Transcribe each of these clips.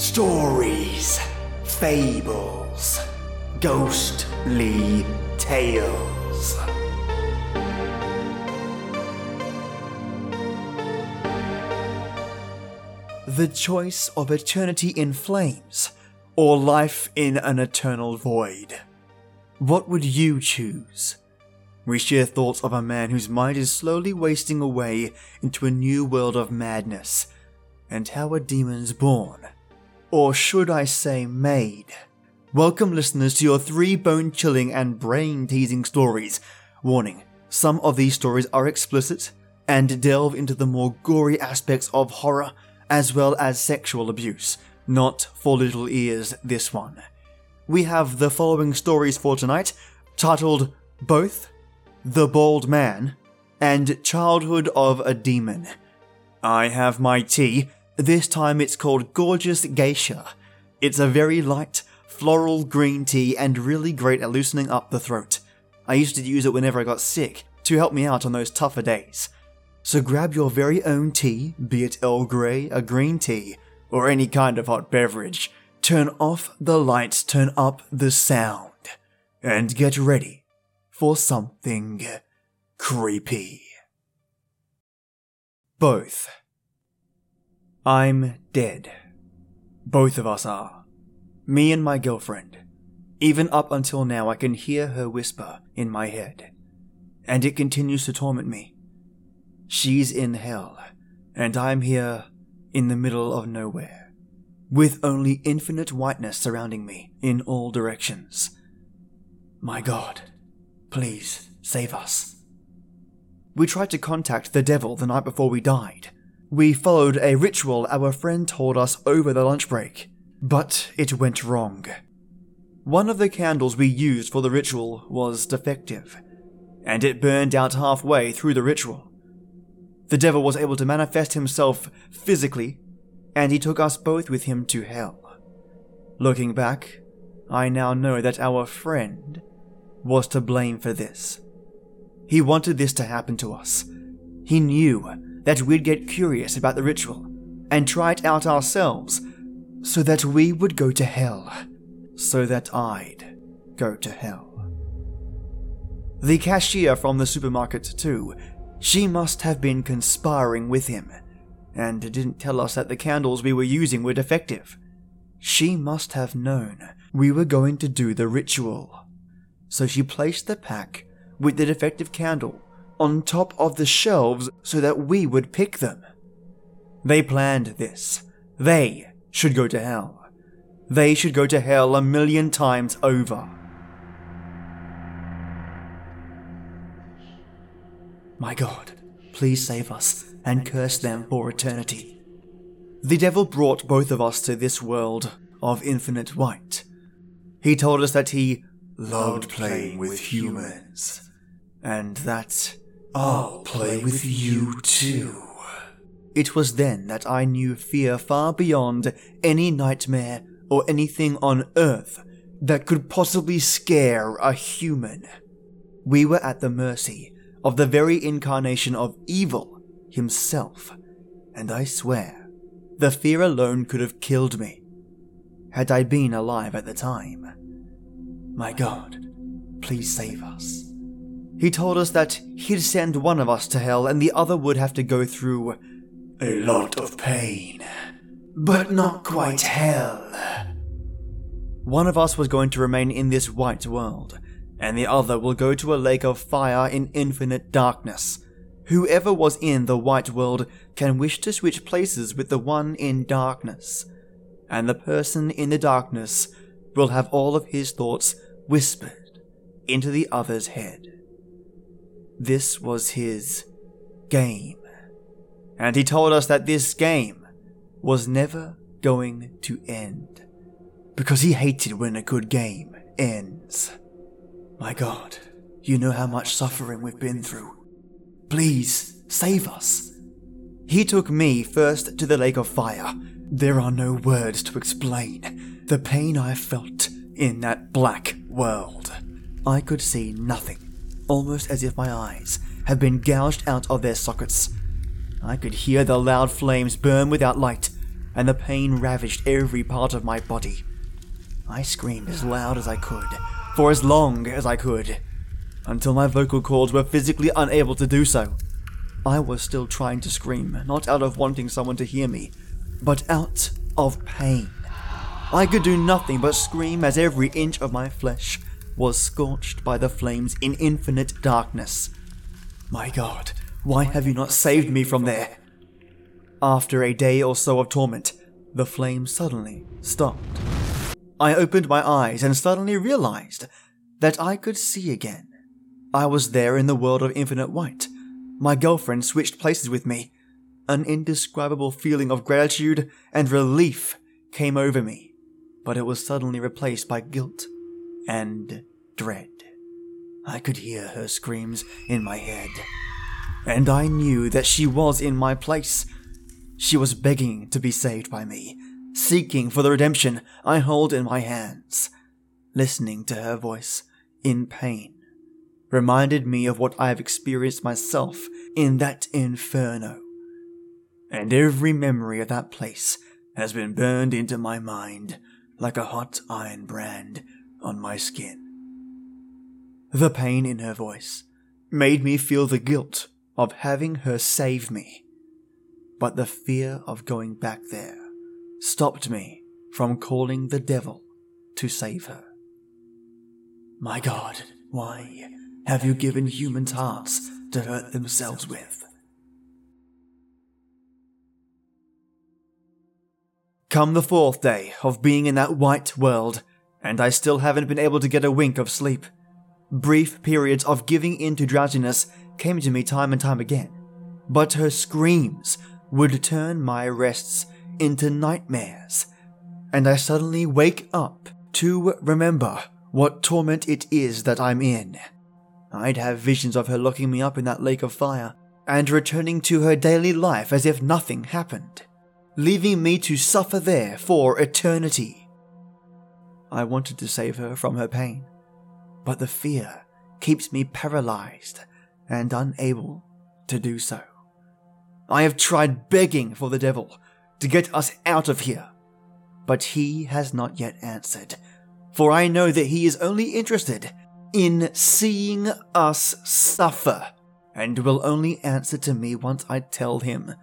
Stories, fables, ghostly tales. The choice of eternity in flames or life in an eternal void. What would you choose? We share thoughts of a man whose mind is slowly wasting away into a new world of madness, and how are demon's born. Or should I say made? Welcome, listeners, to your three bone chilling and brain teasing stories. Warning some of these stories are explicit and delve into the more gory aspects of horror as well as sexual abuse. Not for little ears, this one. We have the following stories for tonight, titled Both The Bald Man and Childhood of a Demon. I have my tea. This time it's called Gorgeous Geisha. It's a very light, floral green tea and really great at loosening up the throat. I used to use it whenever I got sick to help me out on those tougher days. So grab your very own tea, be it Earl Grey, a green tea, or any kind of hot beverage. Turn off the lights, turn up the sound, and get ready for something creepy. Both. I'm dead. Both of us are. Me and my girlfriend. Even up until now, I can hear her whisper in my head, and it continues to torment me. She's in hell, and I'm here in the middle of nowhere, with only infinite whiteness surrounding me in all directions. My God, please save us. We tried to contact the devil the night before we died. We followed a ritual our friend told us over the lunch break, but it went wrong. One of the candles we used for the ritual was defective, and it burned out halfway through the ritual. The devil was able to manifest himself physically, and he took us both with him to hell. Looking back, I now know that our friend was to blame for this. He wanted this to happen to us. He knew that we'd get curious about the ritual and try it out ourselves so that we would go to hell, so that I'd go to hell. The cashier from the supermarket, too, she must have been conspiring with him, and didn't tell us that the candles we were using were defective. She must have known we were going to do the ritual. So she placed the pack with the defective candle on top of the shelves so that we would pick them. They planned this. They should go to hell. They should go to hell a million times over. My God, please save us and curse them for eternity. The devil brought both of us to this world of infinite white. He told us that he loved playing with humans, and that I'll play with you too. It was then that I knew fear far beyond any nightmare or anything on earth that could possibly scare a human. We were at the mercy of the very incarnation of evil himself, and I swear, the fear alone could have killed me, had I been alive at the time. My God, please save us. He told us that he'd send one of us to hell and the other would have to go through a lot of pain, but not quite hell. One of us was going to remain in this white world, and the other will go to a lake of fire in infinite darkness. Whoever was in the white world can wish to switch places with the one in darkness, and the person in the darkness will have all of his thoughts whispered into the other's head. This was his game, and he told us that this game was never going to end because he hated when a good game ends. My God, you know how much suffering we've been through. Please, save us. He took me first to the lake of fire. There are no words to explain the pain I felt in that black world. I could see nothing, almost as if my eyes had been gouged out of their sockets. I could hear the loud flames burn without light, and the pain ravaged every part of my body. I screamed as loud as I could, for as long as I could, until my vocal cords were physically unable to do so. I was still trying to scream, not out of wanting someone to hear me, but out of pain. I could do nothing but scream as every inch of my flesh was scorched by the flames in infinite darkness. My God, why have you not saved me from there? After a day or so of torment, the flames suddenly stopped. I opened my eyes and suddenly realized that I could see again. I was there in the world of infinite white. My girlfriend switched places with me. An indescribable feeling of gratitude and relief came over me but it was suddenly replaced by guilt and dread. I could hear her screams in my head, and I knew that she was in my place. She was begging to be saved by me, seeking for the redemption I hold in my hands. Listening to her voice in pain reminded me of what I have experienced myself in that inferno. And every memory of that place has been burned into my mind like a hot iron brand on my skin. The pain in her voice made me feel the guilt of having her save me, but the fear of going back there stopped me from calling the devil to save her. My God, why have you given humans hearts to hurt themselves with? Come the fourth day of being in that white world, and I still haven't been able to get a wink of sleep. Brief periods of giving in to drowsiness came to me time and time again, but her screams would turn my rests into nightmares, and I suddenly wake up to remember what torment it is that I'm in. I'd have visions of her locking me up in that lake of fire and returning to her daily life as if nothing happened leaving me to suffer there for eternity. I wanted to save her from her pain, but the fear keeps me paralyzed and unable to do so. I have tried begging for the devil to get us out of here, but he has not yet answered, for I know that he is only interested in seeing us suffer, and will only answer to me once I tell him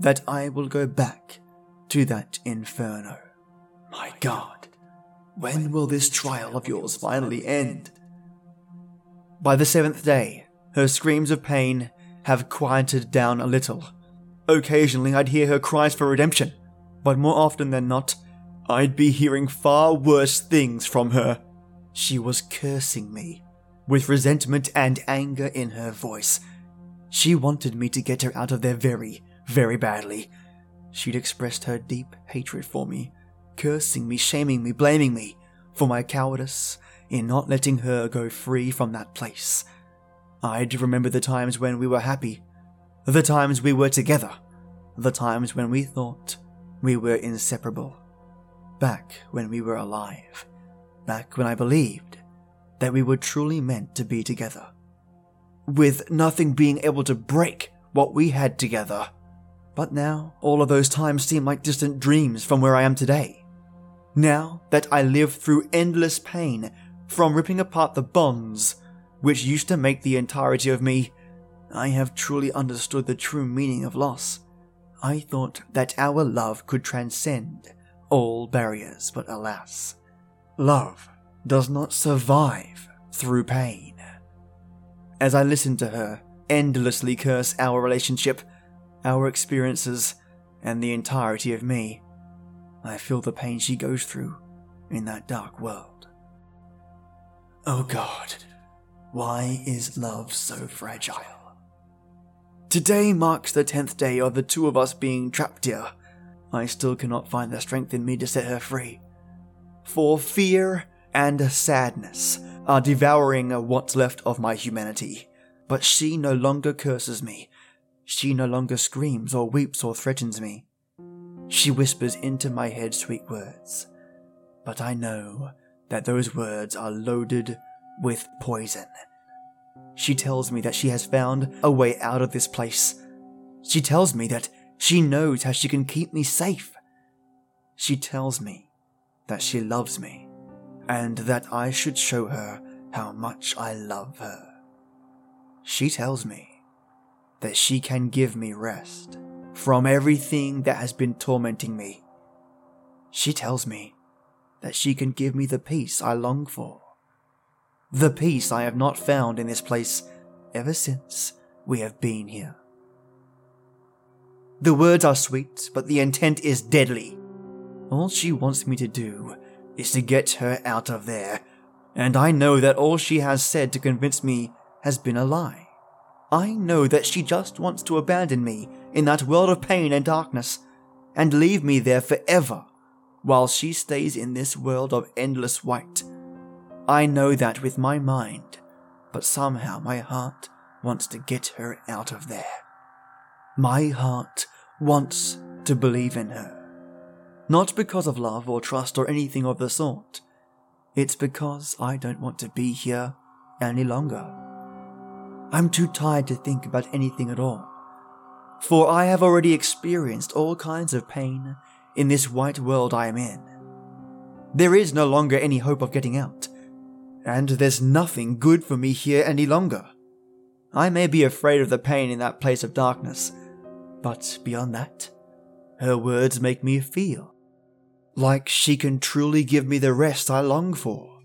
that I will go back to that inferno. My God, when will this trial of yours finally end? By the seventh day, her screams of pain have quieted down a little. Occasionally, I'd hear her cries for redemption, but more often than not, I'd be hearing far worse things from her. She was cursing me, with resentment and anger in her voice. She wanted me to get her out of there very, very badly, She'd expressed her deep hatred for me, cursing me, shaming me, blaming me for my cowardice in not letting her go free from that place. I'd remember the times when we were happy, the times we were together, the times when we thought we were inseparable. Back when we were alive, back when I believed that we were truly meant to be together. With nothing being able to break what we had together. But now, all of those times seem like distant dreams from where I am today. Now that I live through endless pain from ripping apart the bonds which used to make the entirety of me, I have truly understood the true meaning of loss. I thought that our love could transcend all barriers, but alas, love does not survive through pain. As I listen to her endlessly curse our relationship, our experiences, and the entirety of me. I feel the pain she goes through in that dark world. Oh God, why is love so fragile? Today marks the tenth day of the two of us being trapped here. I still cannot find the strength in me to set her free. For fear and sadness are devouring what's left of my humanity. But she no longer curses me, she no longer screams or weeps or threatens me. She whispers into my head sweet words, but I know that those words are loaded with poison. She tells me that she has found a way out of this place. She tells me that she knows how she can keep me safe. She tells me that she loves me and that I should show her how much I love her. She tells me that she can give me rest from everything that has been tormenting me. She tells me that she can give me the peace I long for. The peace I have not found in this place ever since we have been here. The words are sweet, but the intent is deadly. All she wants me to do is to get her out of there, and I know that all she has said to convince me has been a lie. I know that she just wants to abandon me in that world of pain and darkness and leave me there forever while she stays in this world of endless white. I know that with my mind, but somehow my heart wants to get her out of there. My heart wants to believe in her. Not because of love or trust or anything of the sort. It's because I don't want to be here any longer. I'm too tired to think about anything at all. For I have already experienced all kinds of pain in this white world I am in. There is no longer any hope of getting out, and there's nothing good for me here any longer. I may be afraid of the pain in that place of darkness, but beyond that, her words make me feel like she can truly give me the rest I long for.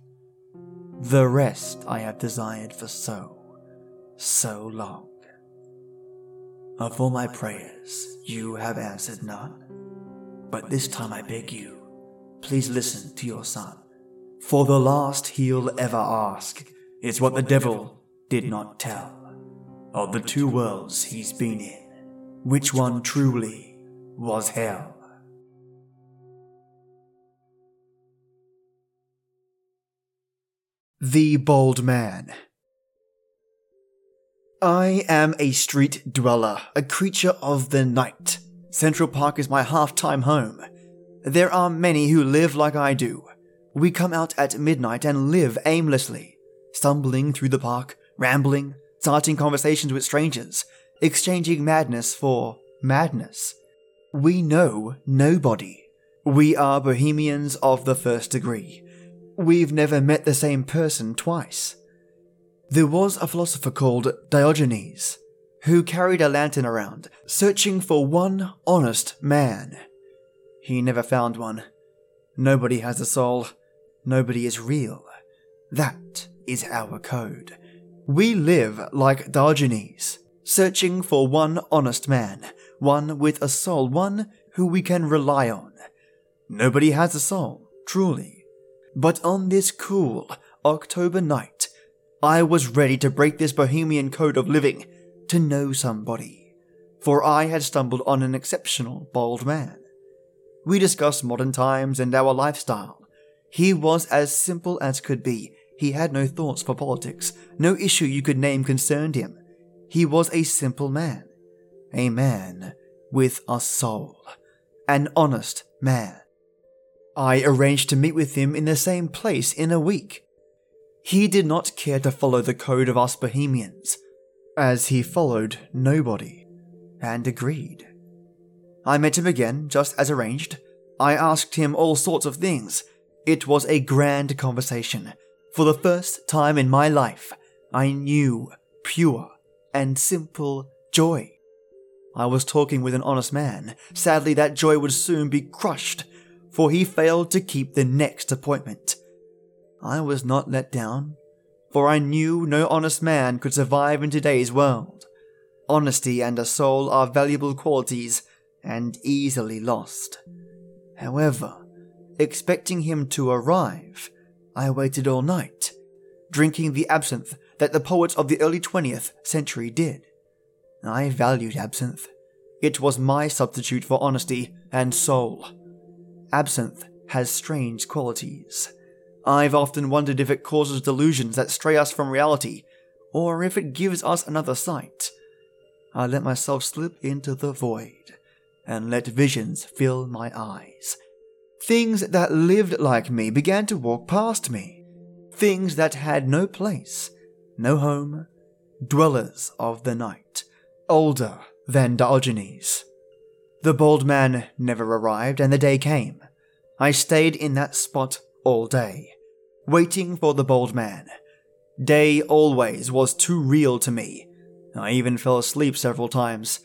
The rest I have desired for so, so long. Of all my prayers, you have answered none. But this time I beg you, please listen to your son. For the last he'll ever ask is what the devil did not tell. Of the two worlds he's been in, which one truly was hell? The Bald Man. I am a street dweller, a creature of the night. Central Park is my half time home. There are many who live like I do. We come out at midnight and live aimlessly, stumbling through the park, rambling, starting conversations with strangers, exchanging madness for madness. We know nobody. We are bohemians of the first degree We've never met the same person twice. There was a philosopher called Diogenes who carried a lantern around, searching for one honest man. He never found one. Nobody has a soul. Nobody is real. That is our code. We live like Diogenes, searching for one honest man, one with a soul, one who we can rely on. Nobody has a soul, truly. But on this cool October night, I was ready to break this bohemian code of living to know somebody, for I had stumbled on an exceptional bald man. We discussed modern times and our lifestyle. He was as simple as could be. He had no thoughts for politics. No issue you could name concerned him. He was a simple man. A man with a soul. An honest man. I arranged to meet with him in the same place in a week. He did not care to follow the code of us Bohemians, as he followed nobody, and agreed. I met him again, just as arranged. I asked him all sorts of things. It was a grand conversation. For the first time in my life, I knew pure and simple joy. I was talking with an honest man. Sadly, that joy would soon be crushed for he failed to keep the next appointment. I was not let down, for I knew no honest man could survive in today's world. Honesty and a soul are valuable qualities and easily lost. However, expecting him to arrive, I waited all night, drinking the absinthe that the poets of the early 20th century did. I valued absinthe. It was my substitute for honesty and soul absinthe has strange qualities. I've often wondered if it causes delusions that stray us from reality, or if it gives us another sight. I let myself slip into the void, and let visions fill my eyes. Things that lived like me began to walk past me. Things that had no place, no home, dwellers of the night, older than Diogenes. The bald man never arrived, and the day came. I stayed in that spot all day, waiting for the bald man. Day always was too real to me. I even fell asleep several times.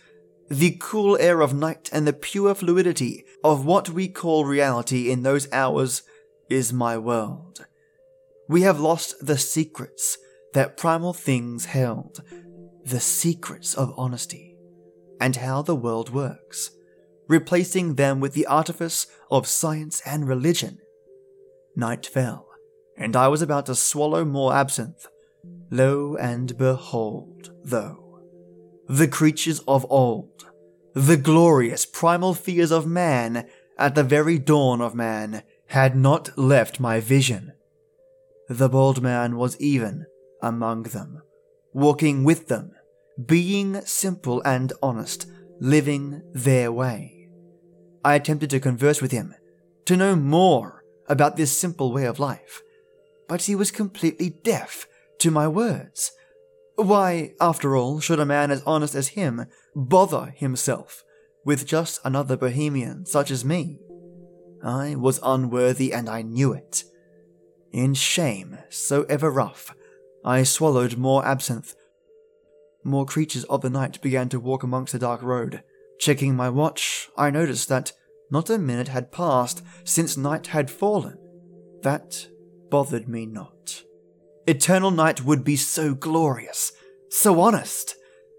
The cool air of night and the pure fluidity of what we call reality in those hours is my world. We have lost the secrets that primal things held, the secrets of honesty, and how the world works, replacing them with the artifice of science and religion. Night fell, and I was about to swallow more absinthe. Lo and behold, though, the creatures of old, the glorious primal fears of man at the very dawn of man, had not left my vision. The bald man was even among them, walking with them, being simple and honest, living their way. I attempted to converse with him, to know more about this simple way of life, but he was completely deaf to my words. Why, after all, should a man as honest as him bother himself with just another bohemian such as me? I was unworthy and I knew it. In shame, so ever rough, I swallowed more absinthe. More creatures of the night began to walk amongst the dark road. Checking my watch, I noticed that not a minute had passed since night had fallen. That bothered me not. Eternal night would be so glorious, so honest,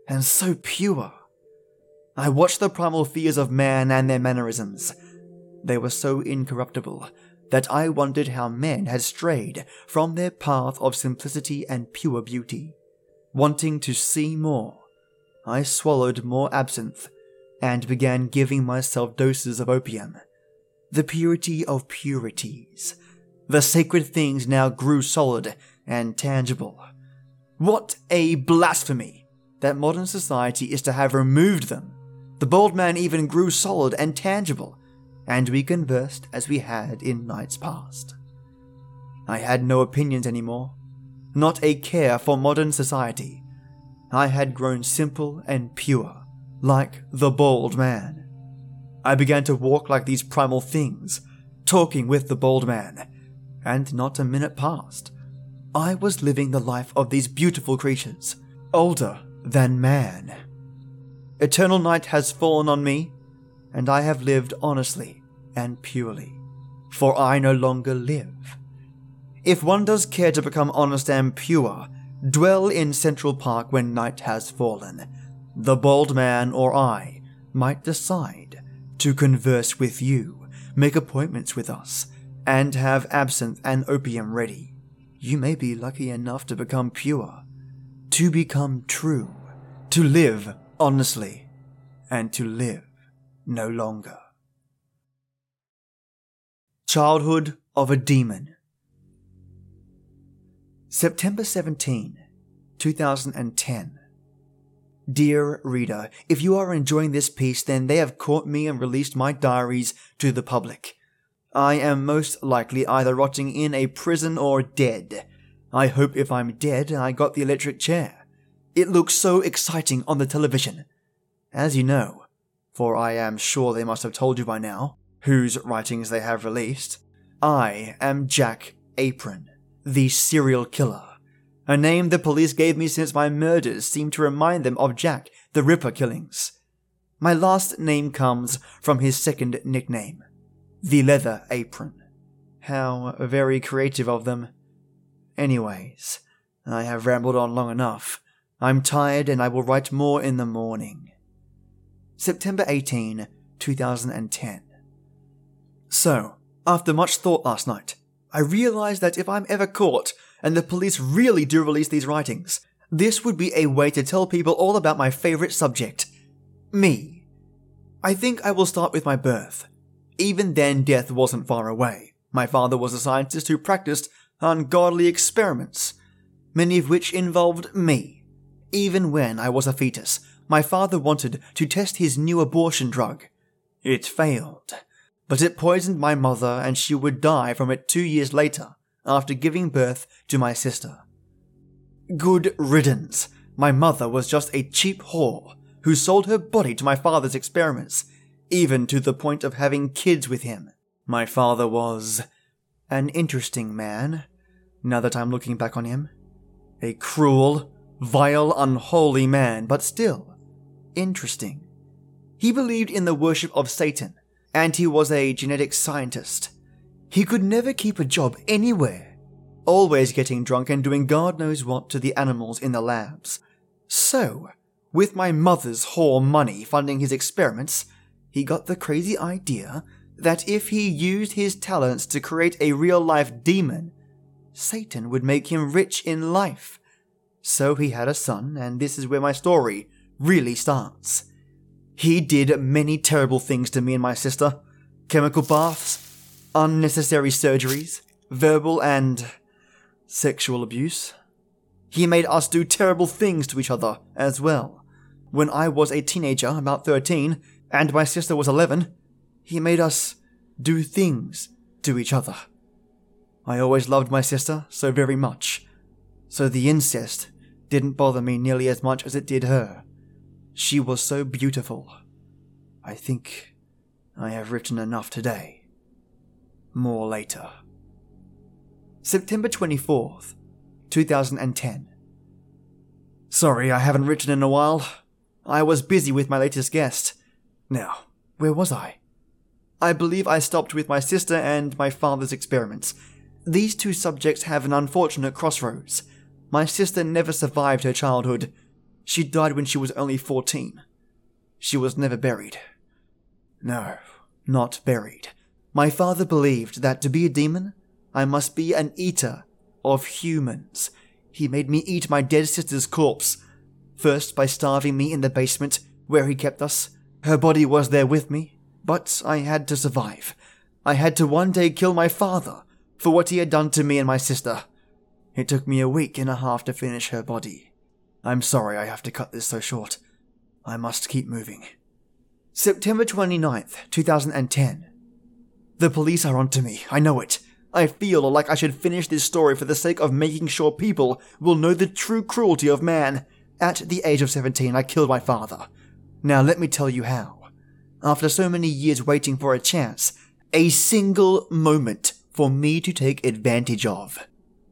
and so pure. I watched the primal fears of man and their mannerisms. They were so incorruptible that I wondered how men had strayed from their path of simplicity and pure beauty. Wanting to see more, I swallowed more absinthe and began giving myself doses of opium. The purity of purities. The sacred things now grew solid and tangible. What a blasphemy that modern society is to have removed them. The bald man even grew solid and tangible and we conversed as we had in nights past. I had no opinions anymore, not a care for modern society. I had grown simple and pure, like the bald man. I began to walk like these primal things, talking with the bald man, and not a minute passed. I was living the life of these beautiful creatures, older than man. Eternal night has fallen on me, and I have lived honestly and purely, for I no longer live. If one does care to become honest and pure, dwell in Central Park when night has fallen. The bald man or I might decide to converse with you, make appointments with us, and have absinthe and opium ready. You may be lucky enough to become pure, to become true, to live honestly and to live no longer. Childhood of a Demon. September 17, 2010. Dear reader, if you are enjoying this piece, then they have caught me and released my diaries to the public. I am most likely either rotting in a prison or dead. I hope if I'm dead, I got the electric chair. It looks so exciting on the television. As you know, for I am sure they must have told you by now, whose writings they have released, I am Jack Apron, the serial killer. A name the police gave me since my murders seemed to remind them of Jack the Ripper killings. My last name comes from his second nickname, the Leather Apron. How very creative of them. Anyways, I have rambled on long enough. I'm tired and I will write more in the morning. September 18, 2010. So, after much thought last night, I realized that if I'm ever caught and the police really do release these writings, this would be a way to tell people all about my favorite subject me. I think I will start with my birth. Even then, death wasn't far away. My father was a scientist who practiced ungodly experiments, many of which involved me. Even when I was a fetus, my father wanted to test his new abortion drug. It failed, but it poisoned my mother and she would die from it two years later after giving birth to my sister. Good riddance. My mother was just a cheap whore who sold her body to my father's experiments, even to the point of having kids with him. My father was an interesting man, now that I'm looking back on him. A cruel, vile, unholy man, but still interesting. He believed in the worship of Satan, and he was a genetic scientist. He could never keep a job anywhere, always getting drunk and doing God knows what to the animals in the labs. So, with my mother's whore money funding his experiments, he got the crazy idea that if he used his talents to create a real life demon, Satan would make him rich in life. So he had a son, and this is where my story really starts. He did many terrible things to me and my sister chemical baths, unnecessary surgeries, verbal and sexual abuse. He made us do terrible things to each other as well. When I was a teenager, about 13, and my sister was 11, he made us do things to each other. I always loved my sister so very much, so the incest didn't bother me nearly as much as it did her. She was so beautiful. I think I have written enough today. More later. September 24th, 2010. Sorry, I haven't written in a while. I was busy with my latest guest. Now, where was I? I believe I stopped with my sister and my father's experiments. These two subjects have an unfortunate crossroads. My sister never survived her childhood. She died when she was only 14. She was never buried. No, not buried. My father believed that to be a demon, I must be an eater of humans. He made me eat my dead sister's corpse, first by starving me in the basement where he kept us. Her body was there with me, but I had to survive. I had to one day kill my father for what he had done to me and my sister. It took me a week and a half to finish her body. I'm sorry I have to cut this so short. I must keep moving. September 29th, 2010. The police are onto me, I know it. I feel like I should finish this story for the sake of making sure people will know the true cruelty of man. At the age of 17, I killed my father. Now let me tell you how after so many years waiting for a chance, a single moment for me to take advantage of.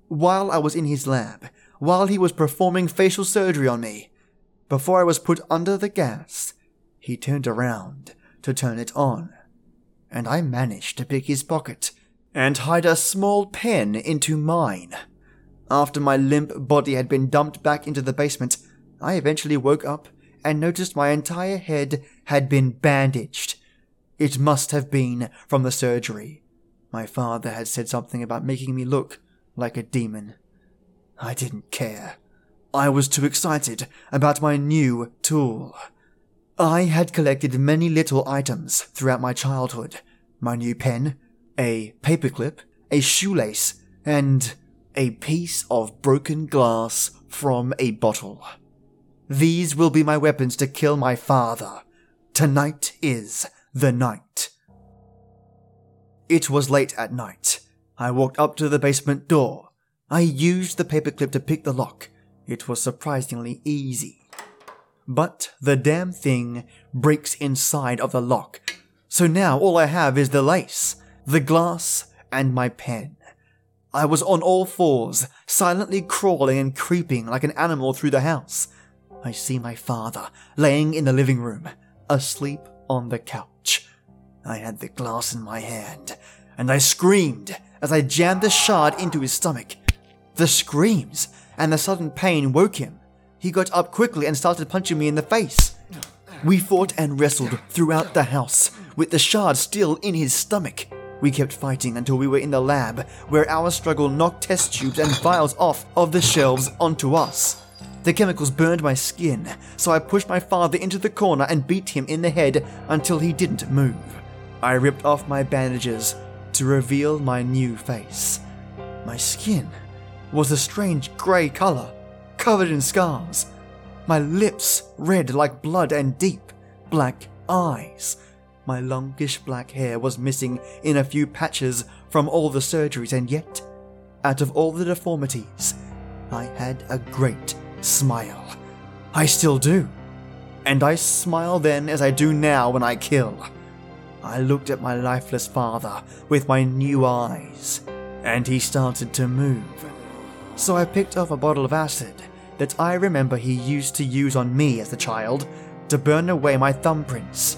While I was in his lab, while he was performing facial surgery on me, before I was put under the gas, he turned around to turn it on, and I managed to pick his pocket and hide a small pen into mine. After my limp body had been dumped back into the basement, I eventually woke up and noticed my entire head had been bandaged. It must have been from the surgery. My father had said something about making me look like a demon. I didn't care. I was too excited about my new tool. I had collected many little items throughout my childhood my new pen, a paperclip, a shoelace, and a piece of broken glass from a bottle. These will be my weapons to kill my father. Tonight is the night. It was late at night. I walked up to the basement door. I used the paperclip to pick the lock. It was surprisingly easy. But the damn thing breaks inside of the lock. So now all I have is the lace, the glass, and my pen. I was on all fours, silently crawling and creeping like an animal through the house. I see my father laying in the living room, asleep on the couch. I had the glass in my hand, and I screamed as I jammed the shard into his stomach. The screams and the sudden pain woke him. He got up quickly and started punching me in the face. We fought and wrestled throughout the house, with the shard still in his stomach. We kept fighting until we were in the lab, where our struggle knocked test tubes and vials off of the shelves onto us. The chemicals burned my skin, so I pushed my father into the corner and beat him in the head until he didn't move. I ripped off my bandages to reveal my new face. My skin was a strange grey colour, covered in scars. My lips red like blood and deep black eyes. My longish black hair was missing in a few patches from all the surgeries, and yet, out of all the deformities, I had a great smile. I still do. And I smile then as I do now when I kill. I looked at my lifeless father with my new eyes, and he started to move. So I picked up a bottle of acid that I remember he used to use on me as a child to burn away my thumbprints,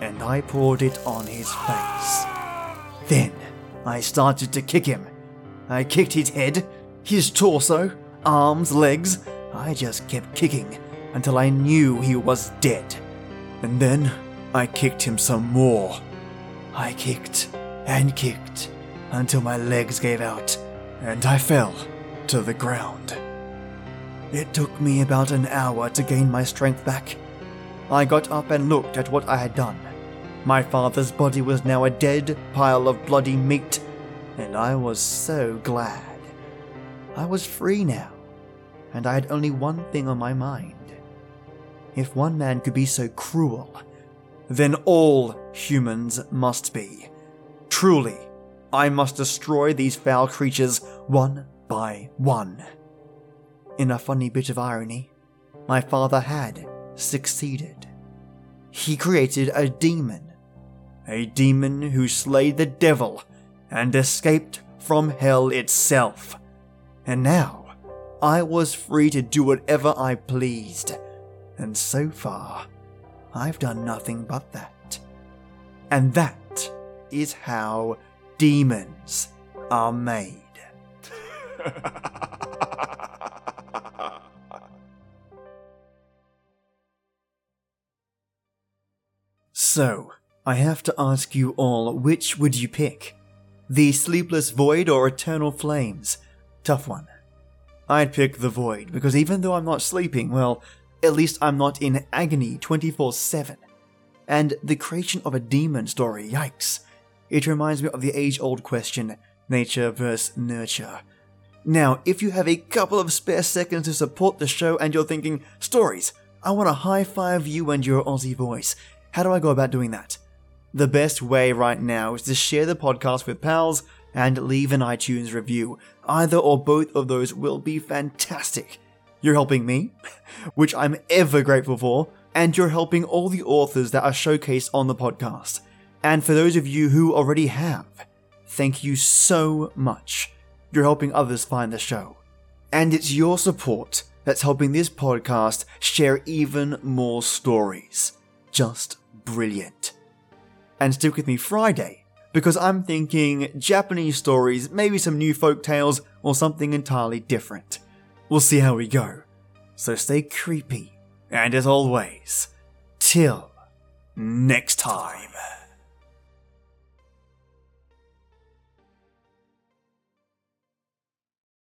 and I poured it on his face. Then I started to kick him. I kicked his head, his torso, arms, legs. I just kept kicking until I knew he was dead. And then I kicked him some more. I kicked and kicked until my legs gave out and I fell to the ground. It took me about an hour to gain my strength back. I got up and looked at what I had done. My father's body was now a dead pile of bloody meat, and I was so glad. I was free now, and I had only one thing on my mind. If one man could be so cruel, then all humans must be. Truly, I must destroy these foul creatures one by one. In a funny bit of irony, my father had succeeded. He created a demon, a demon who slayed the devil and escaped from hell itself. And now, I was free to do whatever I pleased, and so far, I've done nothing but that. And that is how demons are made. so, I have to ask you all which would you pick? The Sleepless Void or Eternal Flames? Tough one. I'd pick the Void because even though I'm not sleeping, well, at least I'm not in agony 24 7. And the creation of a demon story, yikes. It reminds me of the age old question nature versus nurture. Now, if you have a couple of spare seconds to support the show and you're thinking, stories, I want to high five you and your Aussie voice, how do I go about doing that? The best way right now is to share the podcast with pals and leave an iTunes review. Either or both of those will be fantastic. You're helping me, which I'm ever grateful for, and you're helping all the authors that are showcased on the podcast. And for those of you who already have, thank you so much. You're helping others find the show. And it's your support that's helping this podcast share even more stories. Just brilliant. And stick with me Friday, because I'm thinking Japanese stories, maybe some new folk tales, or something entirely different. We'll see how we go. So stay creepy, and as always, till next time.